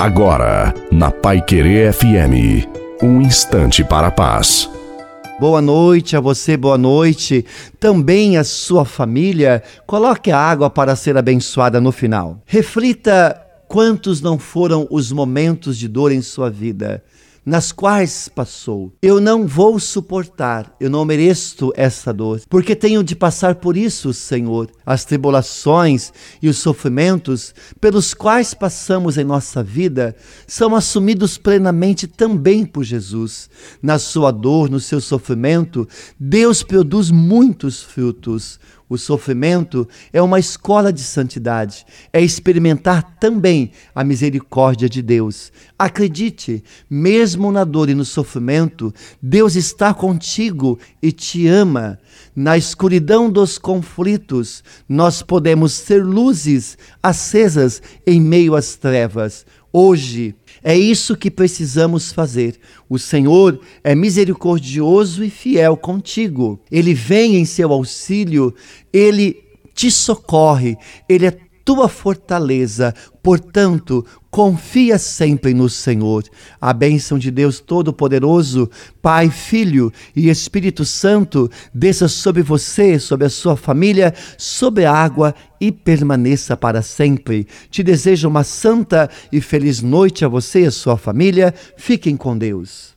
Agora, na Pai Querer FM, um instante para a paz. Boa noite a você, boa noite. Também a sua família. Coloque a água para ser abençoada no final. Reflita quantos não foram os momentos de dor em sua vida nas quais passou. Eu não vou suportar, eu não mereço essa dor, porque tenho de passar por isso, Senhor. As tribulações e os sofrimentos pelos quais passamos em nossa vida são assumidos plenamente também por Jesus. Na sua dor, no seu sofrimento, Deus produz muitos frutos. O sofrimento é uma escola de santidade, é experimentar também a misericórdia de Deus. Acredite, mesmo na dor e no sofrimento, Deus está contigo e te ama. Na escuridão dos conflitos, nós podemos ser luzes acesas em meio às trevas. Hoje, é isso que precisamos fazer. O Senhor é misericordioso e fiel contigo. Ele vem em seu auxílio, ele te socorre, ele é tua fortaleza. Portanto, confia sempre no Senhor. A bênção de Deus Todo-Poderoso, Pai, Filho e Espírito Santo, desça sobre você, sobre a sua família, sobre a água e permaneça para sempre. Te desejo uma santa e feliz noite a você e a sua família. Fiquem com Deus.